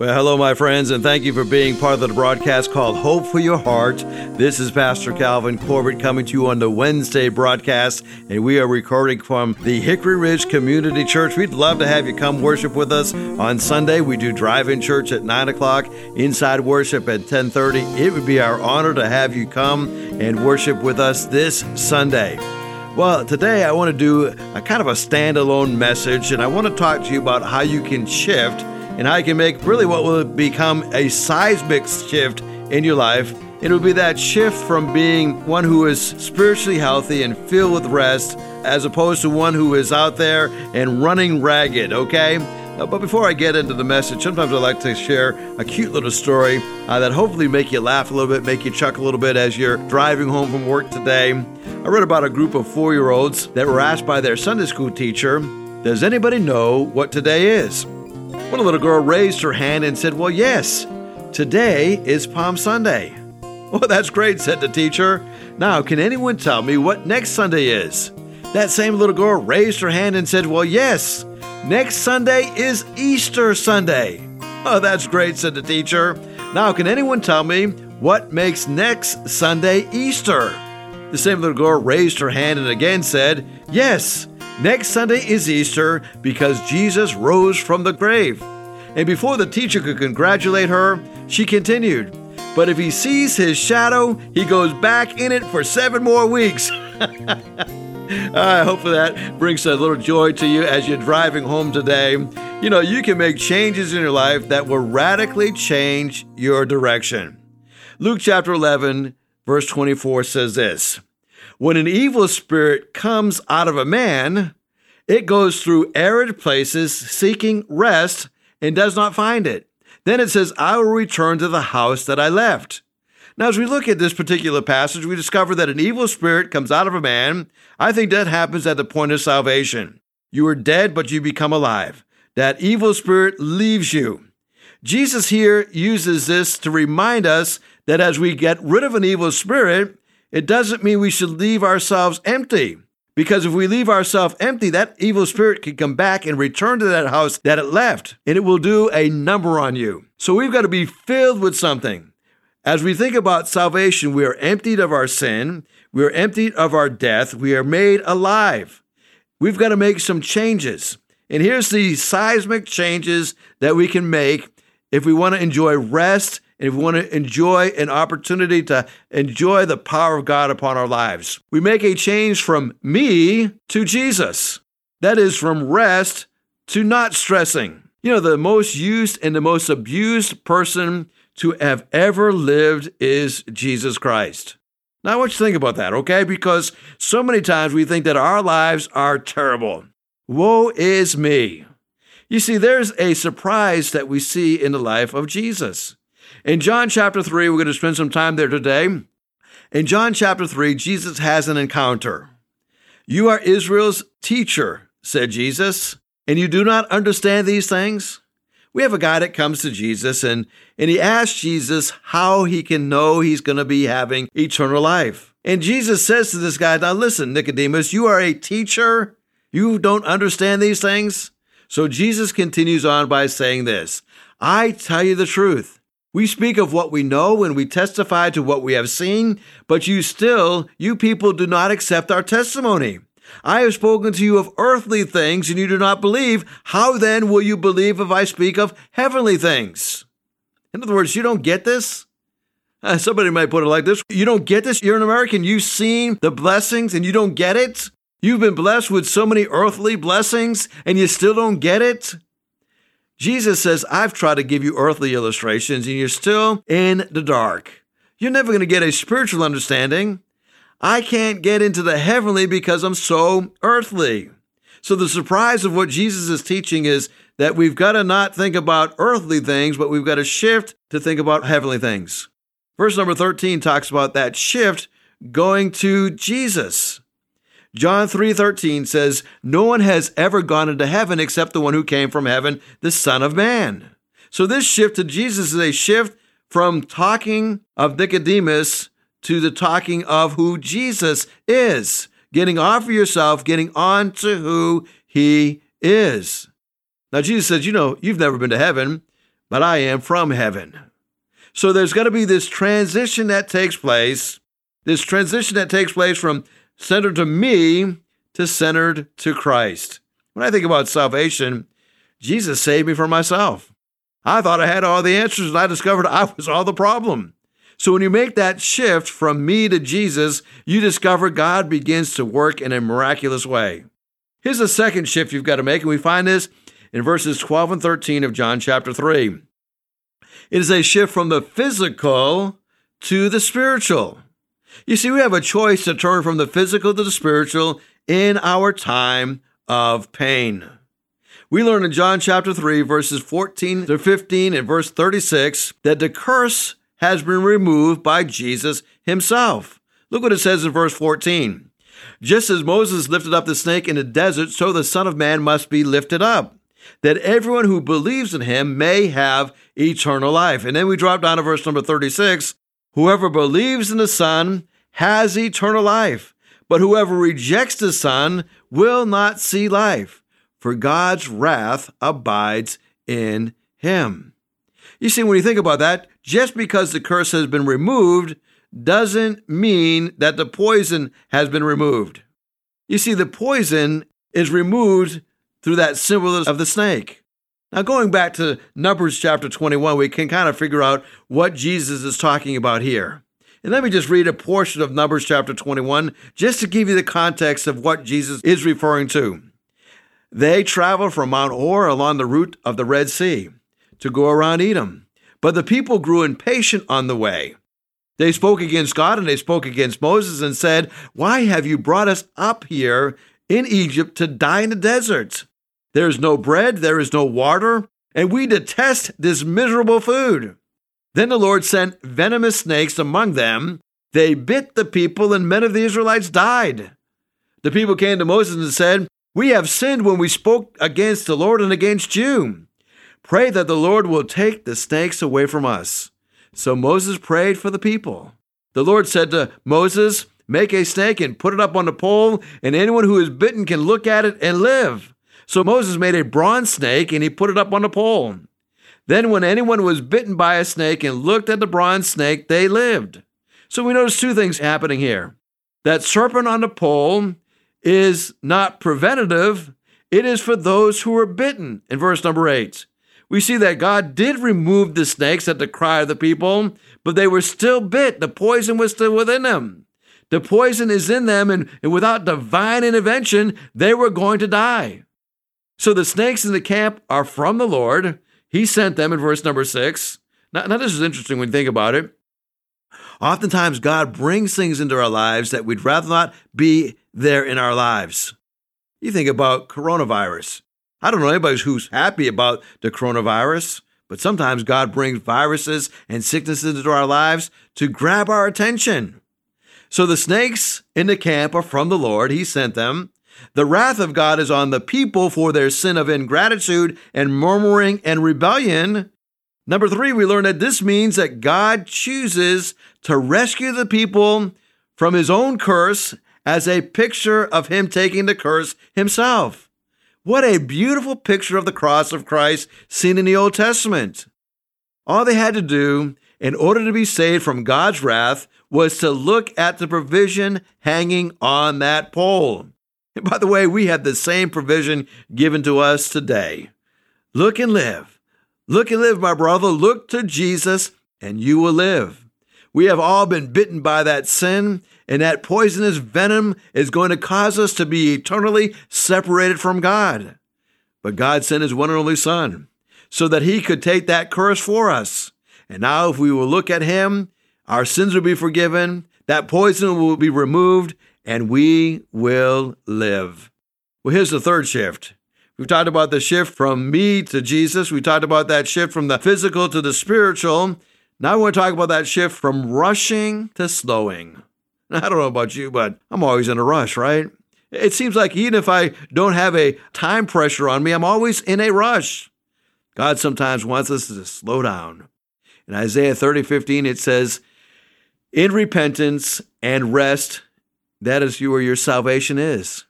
Well, hello, my friends, and thank you for being part of the broadcast called Hope for Your Heart. This is Pastor Calvin Corbitt coming to you on the Wednesday broadcast, and we are recording from the Hickory Ridge Community Church. We'd love to have you come worship with us on Sunday. We do drive-in church at 9 o'clock, inside worship at 10.30. It would be our honor to have you come and worship with us this Sunday. Well, today I want to do a kind of a standalone message, and I want to talk to you about how you can shift and you can make really what will become a seismic shift in your life. It will be that shift from being one who is spiritually healthy and filled with rest as opposed to one who is out there and running ragged, okay? Uh, but before I get into the message, sometimes I like to share a cute little story uh, that hopefully make you laugh a little bit, make you chuckle a little bit as you're driving home from work today. I read about a group of four-year-olds that were asked by their Sunday school teacher, "Does anybody know what today is?" One little girl raised her hand and said, Well, yes, today is Palm Sunday. Well, that's great, said the teacher. Now, can anyone tell me what next Sunday is? That same little girl raised her hand and said, Well, yes, next Sunday is Easter Sunday. Oh, that's great, said the teacher. Now, can anyone tell me what makes next Sunday Easter? The same little girl raised her hand and again said, Yes, Next Sunday is Easter because Jesus rose from the grave. And before the teacher could congratulate her, she continued, But if he sees his shadow, he goes back in it for seven more weeks. I hope that brings a little joy to you as you're driving home today. You know, you can make changes in your life that will radically change your direction. Luke chapter 11, verse 24 says this when an evil spirit comes out of a man, it goes through arid places seeking rest and does not find it. Then it says, I will return to the house that I left. Now, as we look at this particular passage, we discover that an evil spirit comes out of a man. I think that happens at the point of salvation. You are dead, but you become alive. That evil spirit leaves you. Jesus here uses this to remind us that as we get rid of an evil spirit, it doesn't mean we should leave ourselves empty. Because if we leave ourselves empty, that evil spirit can come back and return to that house that it left, and it will do a number on you. So we've got to be filled with something. As we think about salvation, we are emptied of our sin, we are emptied of our death, we are made alive. We've got to make some changes. And here's the seismic changes that we can make if we want to enjoy rest and if we want to enjoy an opportunity to enjoy the power of God upon our lives, we make a change from me to Jesus. That is from rest to not stressing. You know, the most used and the most abused person to have ever lived is Jesus Christ. Now, I want you to think about that, okay? Because so many times we think that our lives are terrible. Woe is me. You see, there's a surprise that we see in the life of Jesus. In John chapter 3, we're going to spend some time there today. In John chapter 3, Jesus has an encounter. You are Israel's teacher, said Jesus, and you do not understand these things? We have a guy that comes to Jesus and, and he asks Jesus how he can know he's going to be having eternal life. And Jesus says to this guy, Now listen, Nicodemus, you are a teacher. You don't understand these things. So Jesus continues on by saying this I tell you the truth. We speak of what we know and we testify to what we have seen, but you still, you people do not accept our testimony. I have spoken to you of earthly things and you do not believe. How then will you believe if I speak of heavenly things? In other words, you don't get this? Uh, somebody might put it like this You don't get this? You're an American. You've seen the blessings and you don't get it? You've been blessed with so many earthly blessings and you still don't get it? Jesus says, I've tried to give you earthly illustrations and you're still in the dark. You're never going to get a spiritual understanding. I can't get into the heavenly because I'm so earthly. So the surprise of what Jesus is teaching is that we've got to not think about earthly things, but we've got to shift to think about heavenly things. Verse number 13 talks about that shift going to Jesus. John 3:13 says, "No one has ever gone into heaven except the one who came from heaven, the Son of Man." So this shift to Jesus is a shift from talking of Nicodemus to the talking of who Jesus is. Getting off of yourself, getting on to who he is. Now Jesus says, "You know, you've never been to heaven, but I am from heaven. So there's going to be this transition that takes place, this transition that takes place from centered to me to centered to Christ. When I think about salvation, Jesus saved me from myself. I thought I had all the answers, and I discovered I was all the problem. So when you make that shift from me to Jesus, you discover God begins to work in a miraculous way. Here's a second shift you've got to make, and we find this in verses 12 and 13 of John chapter 3. It is a shift from the physical to the spiritual. You see, we have a choice to turn from the physical to the spiritual in our time of pain. We learn in John chapter 3, verses 14 to 15 and verse 36 that the curse has been removed by Jesus himself. Look what it says in verse 14. Just as Moses lifted up the snake in the desert, so the Son of Man must be lifted up, that everyone who believes in him may have eternal life. And then we drop down to verse number 36 Whoever believes in the Son has eternal life, but whoever rejects the Son will not see life, for God's wrath abides in him. You see, when you think about that, just because the curse has been removed doesn't mean that the poison has been removed. You see, the poison is removed through that symbol of the snake. Now, going back to Numbers chapter 21, we can kind of figure out what Jesus is talking about here. And let me just read a portion of Numbers chapter 21 just to give you the context of what Jesus is referring to. They traveled from Mount Hor along the route of the Red Sea to go around Edom. But the people grew impatient on the way. They spoke against God and they spoke against Moses and said, Why have you brought us up here in Egypt to die in the desert? There is no bread, there is no water, and we detest this miserable food. Then the Lord sent venomous snakes among them. They bit the people, and many of the Israelites died. The people came to Moses and said, We have sinned when we spoke against the Lord and against you. Pray that the Lord will take the snakes away from us. So Moses prayed for the people. The Lord said to Moses, Make a snake and put it up on a pole, and anyone who is bitten can look at it and live. So Moses made a bronze snake and he put it up on a pole. Then, when anyone was bitten by a snake and looked at the bronze snake, they lived. So we notice two things happening here. That serpent on the pole is not preventative, it is for those who are bitten in verse number eight. We see that God did remove the snakes at the cry of the people, but they were still bit. The poison was still within them. The poison is in them, and, and without divine intervention, they were going to die. So the snakes in the camp are from the Lord. He sent them in verse number six. Now, now, this is interesting when you think about it. Oftentimes, God brings things into our lives that we'd rather not be there in our lives. You think about coronavirus. I don't know anybody who's happy about the coronavirus, but sometimes God brings viruses and sicknesses into our lives to grab our attention. So the snakes in the camp are from the Lord. He sent them. The wrath of God is on the people for their sin of ingratitude and murmuring and rebellion. Number three, we learn that this means that God chooses to rescue the people from his own curse as a picture of him taking the curse himself. What a beautiful picture of the cross of Christ seen in the Old Testament. All they had to do in order to be saved from God's wrath was to look at the provision hanging on that pole. And by the way, we have the same provision given to us today. Look and live. Look and live, my brother. Look to Jesus, and you will live. We have all been bitten by that sin, and that poisonous venom is going to cause us to be eternally separated from God. But God sent his one and only Son so that he could take that curse for us. And now, if we will look at him, our sins will be forgiven, that poison will be removed, and we will live. Well, here's the third shift. We've talked about the shift from me to Jesus. We talked about that shift from the physical to the spiritual. Now we want to talk about that shift from rushing to slowing. I don't know about you, but I'm always in a rush, right? It seems like even if I don't have a time pressure on me, I'm always in a rush. God sometimes wants us to slow down. In Isaiah 30, 15, it says, In repentance and rest that is where your salvation is.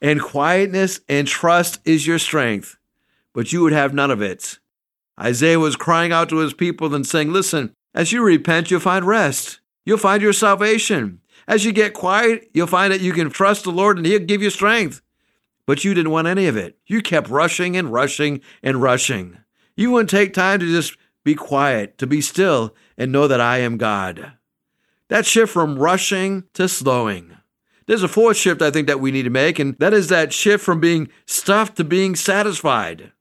And quietness and trust is your strength, but you would have none of it. Isaiah was crying out to his people and saying, Listen, as you repent, you'll find rest. You'll find your salvation. As you get quiet, you'll find that you can trust the Lord and He'll give you strength. But you didn't want any of it. You kept rushing and rushing and rushing. You wouldn't take time to just be quiet, to be still, and know that I am God. That shift from rushing to slowing. There's a fourth shift I think that we need to make, and that is that shift from being stuffed to being satisfied.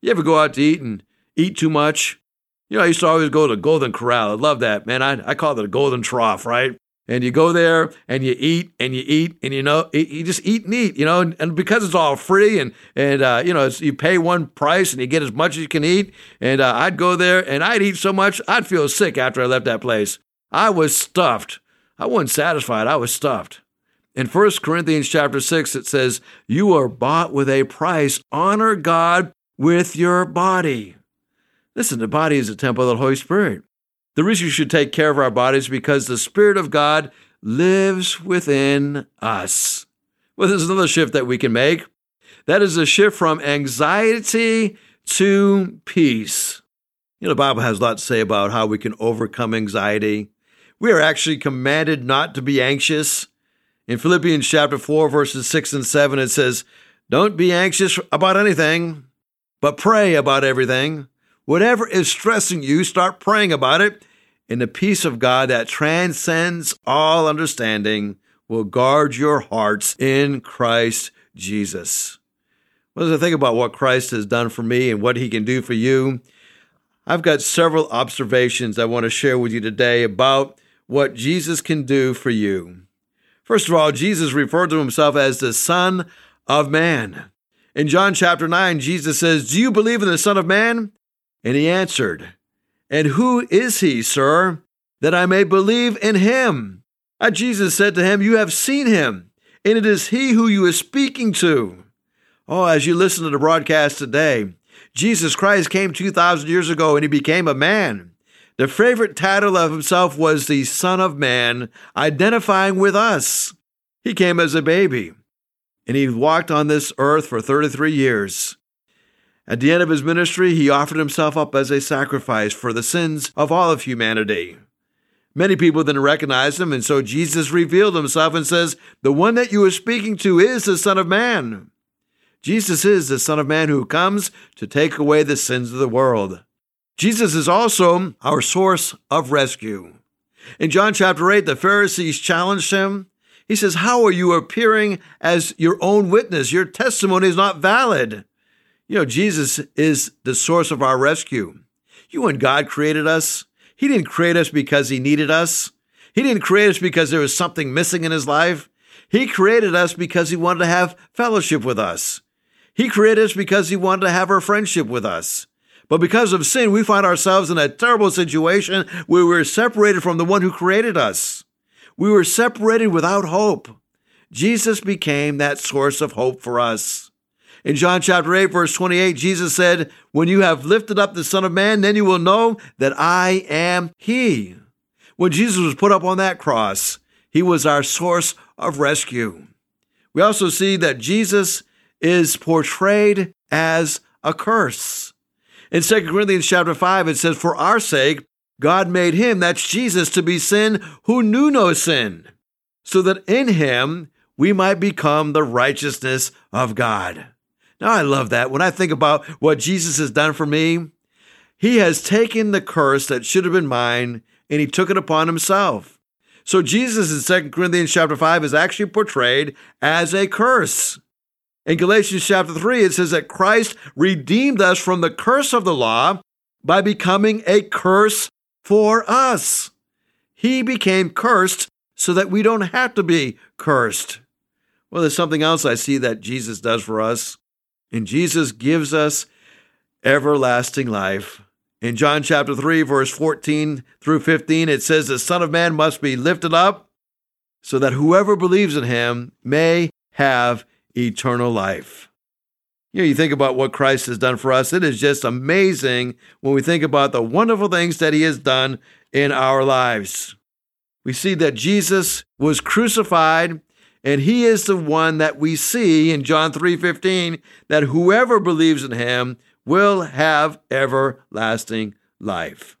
You ever go out to eat and eat too much? You know, I used to always go to Golden Corral. I love that, man. I, I call it a golden trough, right? And you go there and you eat and you eat and you know you just eat and eat, you know, and, and because it's all free and and uh, you know you pay one price and you get as much as you can eat. And uh, I'd go there and I'd eat so much I'd feel sick after I left that place. I was stuffed. I wasn't satisfied. I was stuffed. In 1 Corinthians chapter 6, it says, You are bought with a price. Honor God with your body. Listen, the body is a temple of the Holy Spirit. The reason you should take care of our bodies because the Spirit of God lives within us. Well, there's another shift that we can make. That is a shift from anxiety to peace. You know, the Bible has a lot to say about how we can overcome anxiety. We are actually commanded not to be anxious. In Philippians chapter 4, verses 6 and 7, it says, Don't be anxious about anything, but pray about everything. Whatever is stressing you, start praying about it and the peace of God that transcends all understanding will guard your hearts in Christ Jesus. What does I think about what Christ has done for me and what he can do for you? I've got several observations I want to share with you today about what Jesus can do for you. First of all, Jesus referred to himself as the Son of Man. In John chapter 9, Jesus says, Do you believe in the Son of Man? And he answered, and who is he, sir, that I may believe in him? And Jesus said to him, You have seen him, and it is he who you are speaking to. Oh, as you listen to the broadcast today, Jesus Christ came 2,000 years ago and he became a man. The favorite title of himself was the Son of Man, identifying with us. He came as a baby, and he walked on this earth for 33 years. At the end of his ministry, he offered himself up as a sacrifice for the sins of all of humanity. Many people didn't recognize him, and so Jesus revealed himself and says, The one that you are speaking to is the Son of Man. Jesus is the Son of Man who comes to take away the sins of the world. Jesus is also our source of rescue. In John chapter 8, the Pharisees challenged him. He says, How are you appearing as your own witness? Your testimony is not valid. You know, Jesus is the source of our rescue. You and God created us, He didn't create us because He needed us. He didn't create us because there was something missing in His life. He created us because He wanted to have fellowship with us. He created us because He wanted to have our friendship with us. But because of sin, we find ourselves in a terrible situation where we're separated from the one who created us. We were separated without hope. Jesus became that source of hope for us. In John chapter 8, verse 28, Jesus said, When you have lifted up the Son of Man, then you will know that I am He. When Jesus was put up on that cross, He was our source of rescue. We also see that Jesus is portrayed as a curse. In 2 Corinthians chapter 5, it says, For our sake, God made him, that's Jesus, to be sin who knew no sin, so that in him we might become the righteousness of God. Now, I love that. When I think about what Jesus has done for me, he has taken the curse that should have been mine and he took it upon himself. So Jesus in 2 Corinthians chapter 5 is actually portrayed as a curse. In Galatians chapter 3, it says that Christ redeemed us from the curse of the law by becoming a curse for us. He became cursed so that we don't have to be cursed. Well, there's something else I see that Jesus does for us. And Jesus gives us everlasting life. In John chapter 3, verse 14 through 15, it says, The Son of Man must be lifted up so that whoever believes in him may have eternal life. You know, you think about what Christ has done for us, it is just amazing when we think about the wonderful things that he has done in our lives. We see that Jesus was crucified and he is the one that we see in John 3:15 that whoever believes in him will have everlasting life.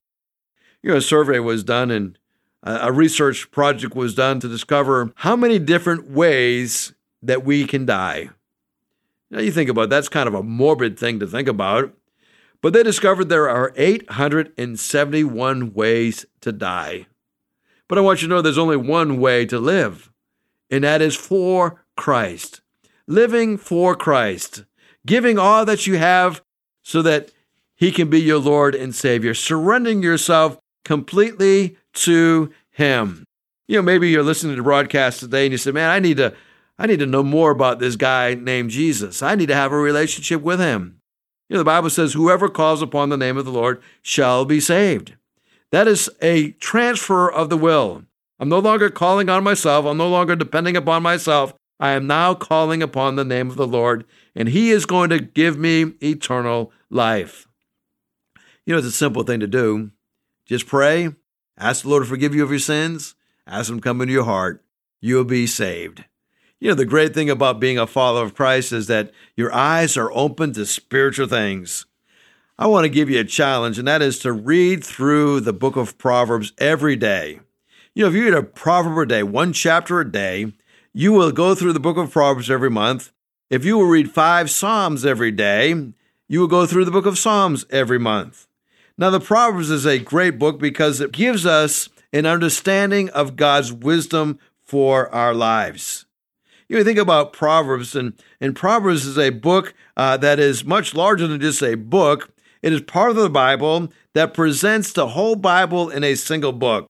You know, a survey was done and a research project was done to discover how many different ways that we can die. Now, you think about it, that's kind of a morbid thing to think about, but they discovered there are 871 ways to die. But I want you to know there's only one way to live, and that is for Christ. Living for Christ, giving all that you have so that He can be your Lord and Savior, surrendering yourself completely to Him. You know, maybe you're listening to the broadcast today and you say, Man, I need to. I need to know more about this guy named Jesus. I need to have a relationship with him. You know, the Bible says, Whoever calls upon the name of the Lord shall be saved. That is a transfer of the will. I'm no longer calling on myself. I'm no longer depending upon myself. I am now calling upon the name of the Lord, and He is going to give me eternal life. You know, it's a simple thing to do. Just pray, ask the Lord to forgive you of your sins, ask Him to come into your heart. You'll be saved. You know, the great thing about being a follower of Christ is that your eyes are open to spiritual things. I want to give you a challenge, and that is to read through the book of Proverbs every day. You know, if you read a proverb a day, one chapter a day, you will go through the book of Proverbs every month. If you will read five Psalms every day, you will go through the book of Psalms every month. Now, the Proverbs is a great book because it gives us an understanding of God's wisdom for our lives. You think about Proverbs, and, and Proverbs is a book uh, that is much larger than just a book. It is part of the Bible that presents the whole Bible in a single book.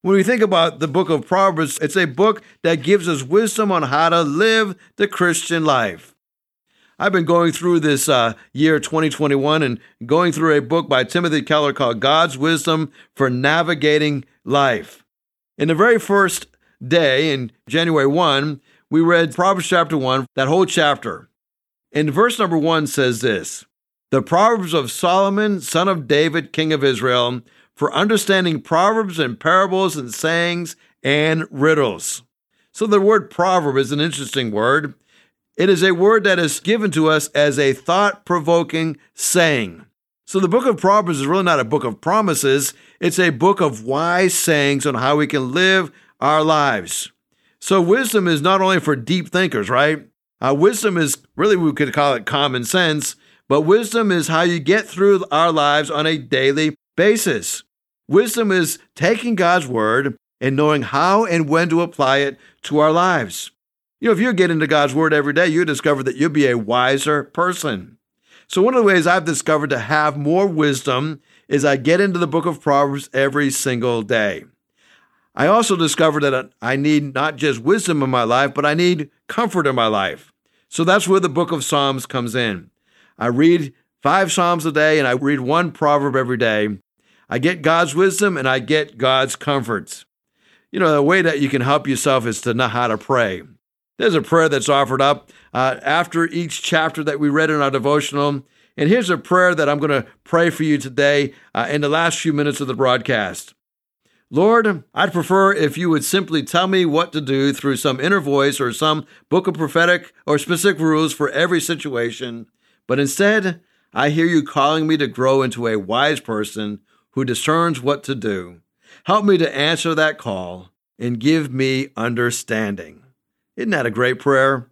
When we think about the book of Proverbs, it's a book that gives us wisdom on how to live the Christian life. I've been going through this uh, year 2021 and going through a book by Timothy Keller called God's Wisdom for Navigating Life. In the very first day, in January 1, we read Proverbs chapter 1, that whole chapter. And verse number 1 says this The Proverbs of Solomon, son of David, king of Israel, for understanding proverbs and parables and sayings and riddles. So the word proverb is an interesting word. It is a word that is given to us as a thought provoking saying. So the book of Proverbs is really not a book of promises, it's a book of wise sayings on how we can live our lives. So wisdom is not only for deep thinkers, right? Uh, wisdom is really, we could call it common sense, but wisdom is how you get through our lives on a daily basis. Wisdom is taking God's word and knowing how and when to apply it to our lives. You know, if you get into God's word every day, you discover that you'll be a wiser person. So, one of the ways I've discovered to have more wisdom is I get into the book of Proverbs every single day. I also discovered that I need not just wisdom in my life, but I need comfort in my life. So that's where the book of Psalms comes in. I read five Psalms a day and I read one proverb every day. I get God's wisdom and I get God's comforts. You know, the way that you can help yourself is to know how to pray. There's a prayer that's offered up uh, after each chapter that we read in our devotional. And here's a prayer that I'm going to pray for you today uh, in the last few minutes of the broadcast. Lord, I'd prefer if you would simply tell me what to do through some inner voice or some book of prophetic or specific rules for every situation. But instead, I hear you calling me to grow into a wise person who discerns what to do. Help me to answer that call and give me understanding. Isn't that a great prayer?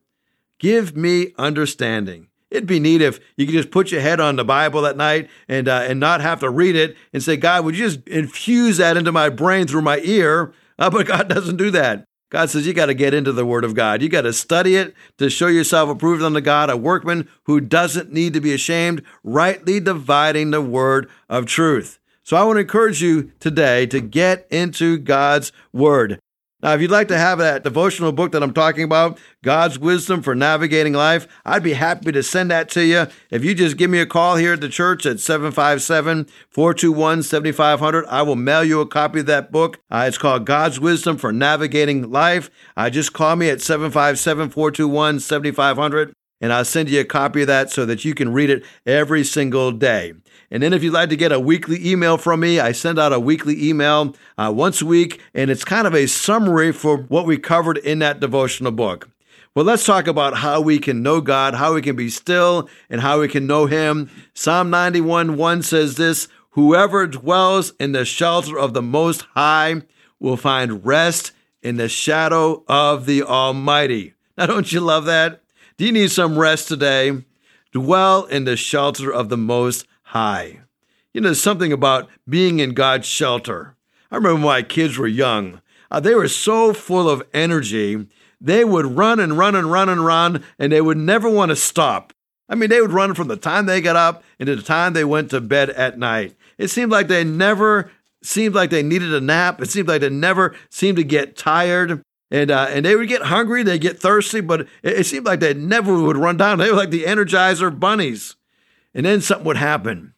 Give me understanding. It'd be neat if you could just put your head on the Bible at night and uh, and not have to read it and say, God, would you just infuse that into my brain through my ear? Uh, but God doesn't do that. God says you got to get into the Word of God. You got to study it to show yourself approved unto God, a workman who doesn't need to be ashamed, rightly dividing the Word of truth. So I want to encourage you today to get into God's Word. Now, if you'd like to have that devotional book that I'm talking about, God's Wisdom for Navigating Life, I'd be happy to send that to you. If you just give me a call here at the church at 757 421 7500, I will mail you a copy of that book. Uh, it's called God's Wisdom for Navigating Life. Uh, just call me at 757 421 7500 and I'll send you a copy of that so that you can read it every single day. And then if you'd like to get a weekly email from me, I send out a weekly email uh, once a week, and it's kind of a summary for what we covered in that devotional book. Well, let's talk about how we can know God, how we can be still, and how we can know Him. Psalm 91 1 says this Whoever dwells in the shelter of the Most High will find rest in the shadow of the Almighty. Now, don't you love that? Do you need some rest today? Dwell in the shelter of the Most High. You know, there's something about being in God's shelter. I remember when my kids were young, uh, they were so full of energy. They would run and run and run and run, and they would never want to stop. I mean, they would run from the time they got up into the time they went to bed at night. It seemed like they never seemed like they needed a nap. It seemed like they never seemed to get tired. And, uh, and they would get hungry, they'd get thirsty, but it, it seemed like they never would run down. They were like the Energizer bunnies. And then something would happen.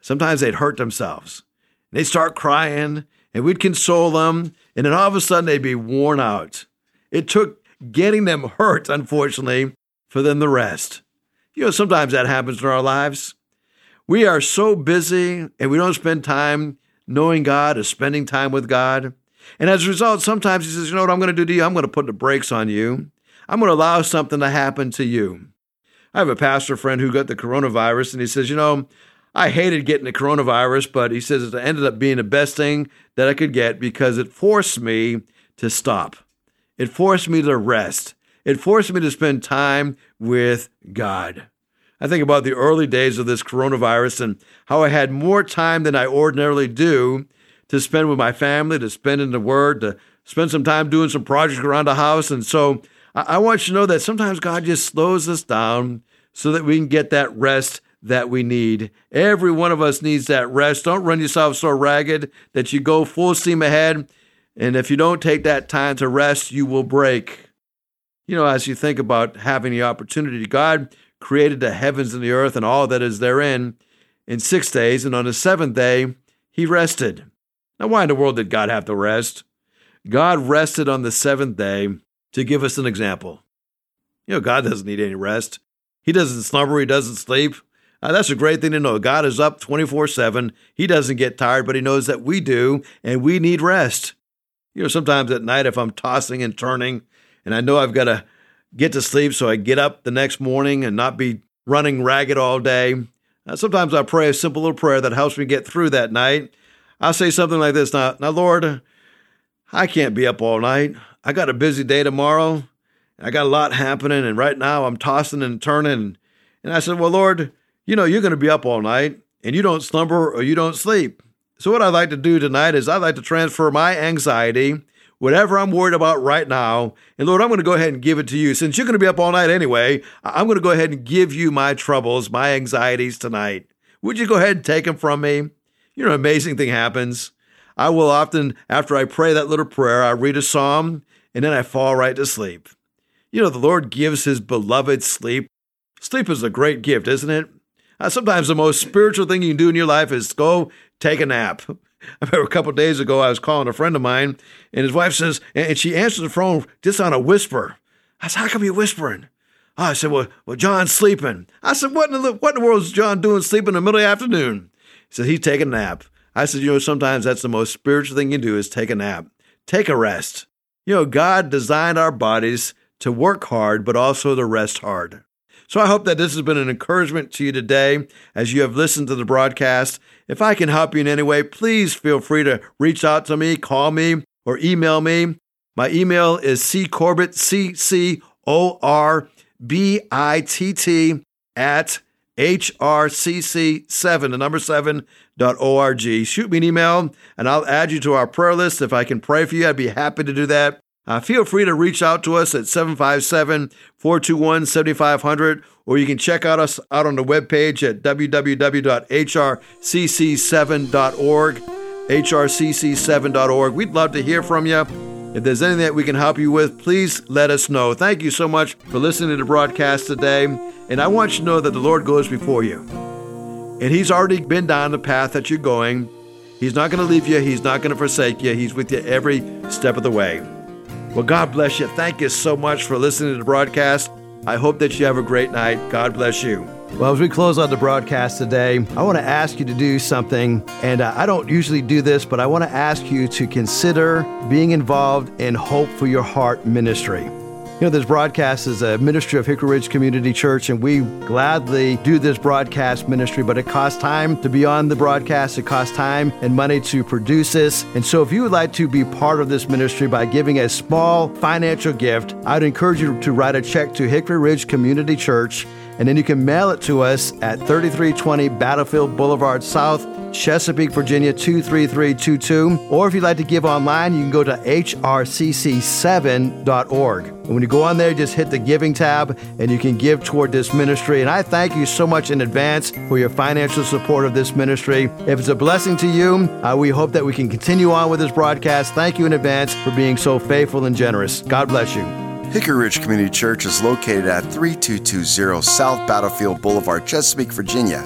Sometimes they'd hurt themselves. They'd start crying, and we'd console them. And then all of a sudden, they'd be worn out. It took getting them hurt, unfortunately, for them to rest. You know, sometimes that happens in our lives. We are so busy and we don't spend time knowing God or spending time with God. And as a result, sometimes He says, You know what I'm going to do to you? I'm going to put the brakes on you. I'm going to allow something to happen to you. I have a pastor friend who got the coronavirus, and he says, You know, I hated getting the coronavirus, but he says it ended up being the best thing that I could get because it forced me to stop. It forced me to rest. It forced me to spend time with God. I think about the early days of this coronavirus and how I had more time than I ordinarily do to spend with my family, to spend in the Word, to spend some time doing some projects around the house. And so I want you to know that sometimes God just slows us down so that we can get that rest that we need. Every one of us needs that rest. Don't run yourself so ragged that you go full steam ahead. And if you don't take that time to rest, you will break. You know, as you think about having the opportunity, God created the heavens and the earth and all that is therein in six days, and on the seventh day he rested. Now, why in the world did God have to rest? God rested on the seventh day to give us an example. You know, God doesn't need any rest. He doesn't slumber, he doesn't sleep. Uh, that's a great thing to know. God is up 24 7. He doesn't get tired, but He knows that we do, and we need rest. You know, sometimes at night, if I'm tossing and turning, and I know I've got to get to sleep so I get up the next morning and not be running ragged all day. Uh, sometimes I pray a simple little prayer that helps me get through that night. I'll say something like this now, now, Lord, I can't be up all night. I got a busy day tomorrow. I got a lot happening, and right now I'm tossing and turning. And I said, Well, Lord, you know, you're going to be up all night and you don't slumber or you don't sleep. So, what I'd like to do tonight is I'd like to transfer my anxiety whatever I'm worried about right now. And Lord, I'm going to go ahead and give it to you. Since you're going to be up all night anyway, I'm going to go ahead and give you my troubles, my anxieties tonight. Would you go ahead and take them from me? You know, amazing thing happens. I will often, after I pray that little prayer, I read a psalm and then I fall right to sleep. You know, the Lord gives his beloved sleep. Sleep is a great gift, isn't it? Uh, sometimes the most spiritual thing you can do in your life is go take a nap. I remember a couple days ago, I was calling a friend of mine, and his wife says, and she answers the phone just on a whisper. I said, How come you whispering? Oh, I said, Well, well, John's sleeping. I said, What in the what in the world is John doing sleeping in the middle of the afternoon? He said, He's taking a nap. I said, You know, sometimes that's the most spiritual thing you can do is take a nap. Take a rest. You know, God designed our bodies to work hard, but also to rest hard. So I hope that this has been an encouragement to you today as you have listened to the broadcast. If I can help you in any way, please feel free to reach out to me, call me, or email me. My email is ccorbitt, C C O R B I T T, at hrcc7, the number 7, dot org. Shoot me an email and I'll add you to our prayer list. If I can pray for you, I'd be happy to do that. Uh, feel free to reach out to us at 757 421 7500, or you can check out us out on the webpage at www.hrcc7.org. hrcc7.org. We'd love to hear from you. If there's anything that we can help you with, please let us know. Thank you so much for listening to the broadcast today. And I want you to know that the Lord goes before you. And He's already been down the path that you're going. He's not going to leave you, He's not going to forsake you. He's with you every step of the way. Well, God bless you. Thank you so much for listening to the broadcast. I hope that you have a great night. God bless you. Well, as we close out the broadcast today, I want to ask you to do something. And uh, I don't usually do this, but I want to ask you to consider being involved in Hope for Your Heart ministry. You know, this broadcast is a ministry of Hickory Ridge Community Church, and we gladly do this broadcast ministry, but it costs time to be on the broadcast. It costs time and money to produce this. And so, if you would like to be part of this ministry by giving a small financial gift, I'd encourage you to write a check to Hickory Ridge Community Church and then you can mail it to us at 3320 Battlefield Boulevard South, Chesapeake, Virginia 23322. Or if you'd like to give online, you can go to hrcc7.org. And when you go on there, just hit the giving tab and you can give toward this ministry. And I thank you so much in advance for your financial support of this ministry. If it's a blessing to you, uh, we hope that we can continue on with this broadcast. Thank you in advance for being so faithful and generous. God bless you. Hickory Ridge Community Church is located at 3220 South Battlefield Boulevard, Chesapeake, Virginia.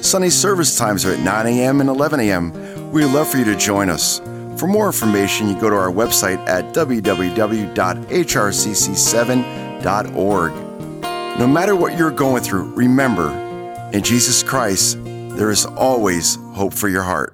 Sunday service times are at 9 a.m. and 11 a.m. We'd love for you to join us. For more information, you go to our website at www.hrcc7.org. No matter what you're going through, remember, in Jesus Christ, there is always hope for your heart.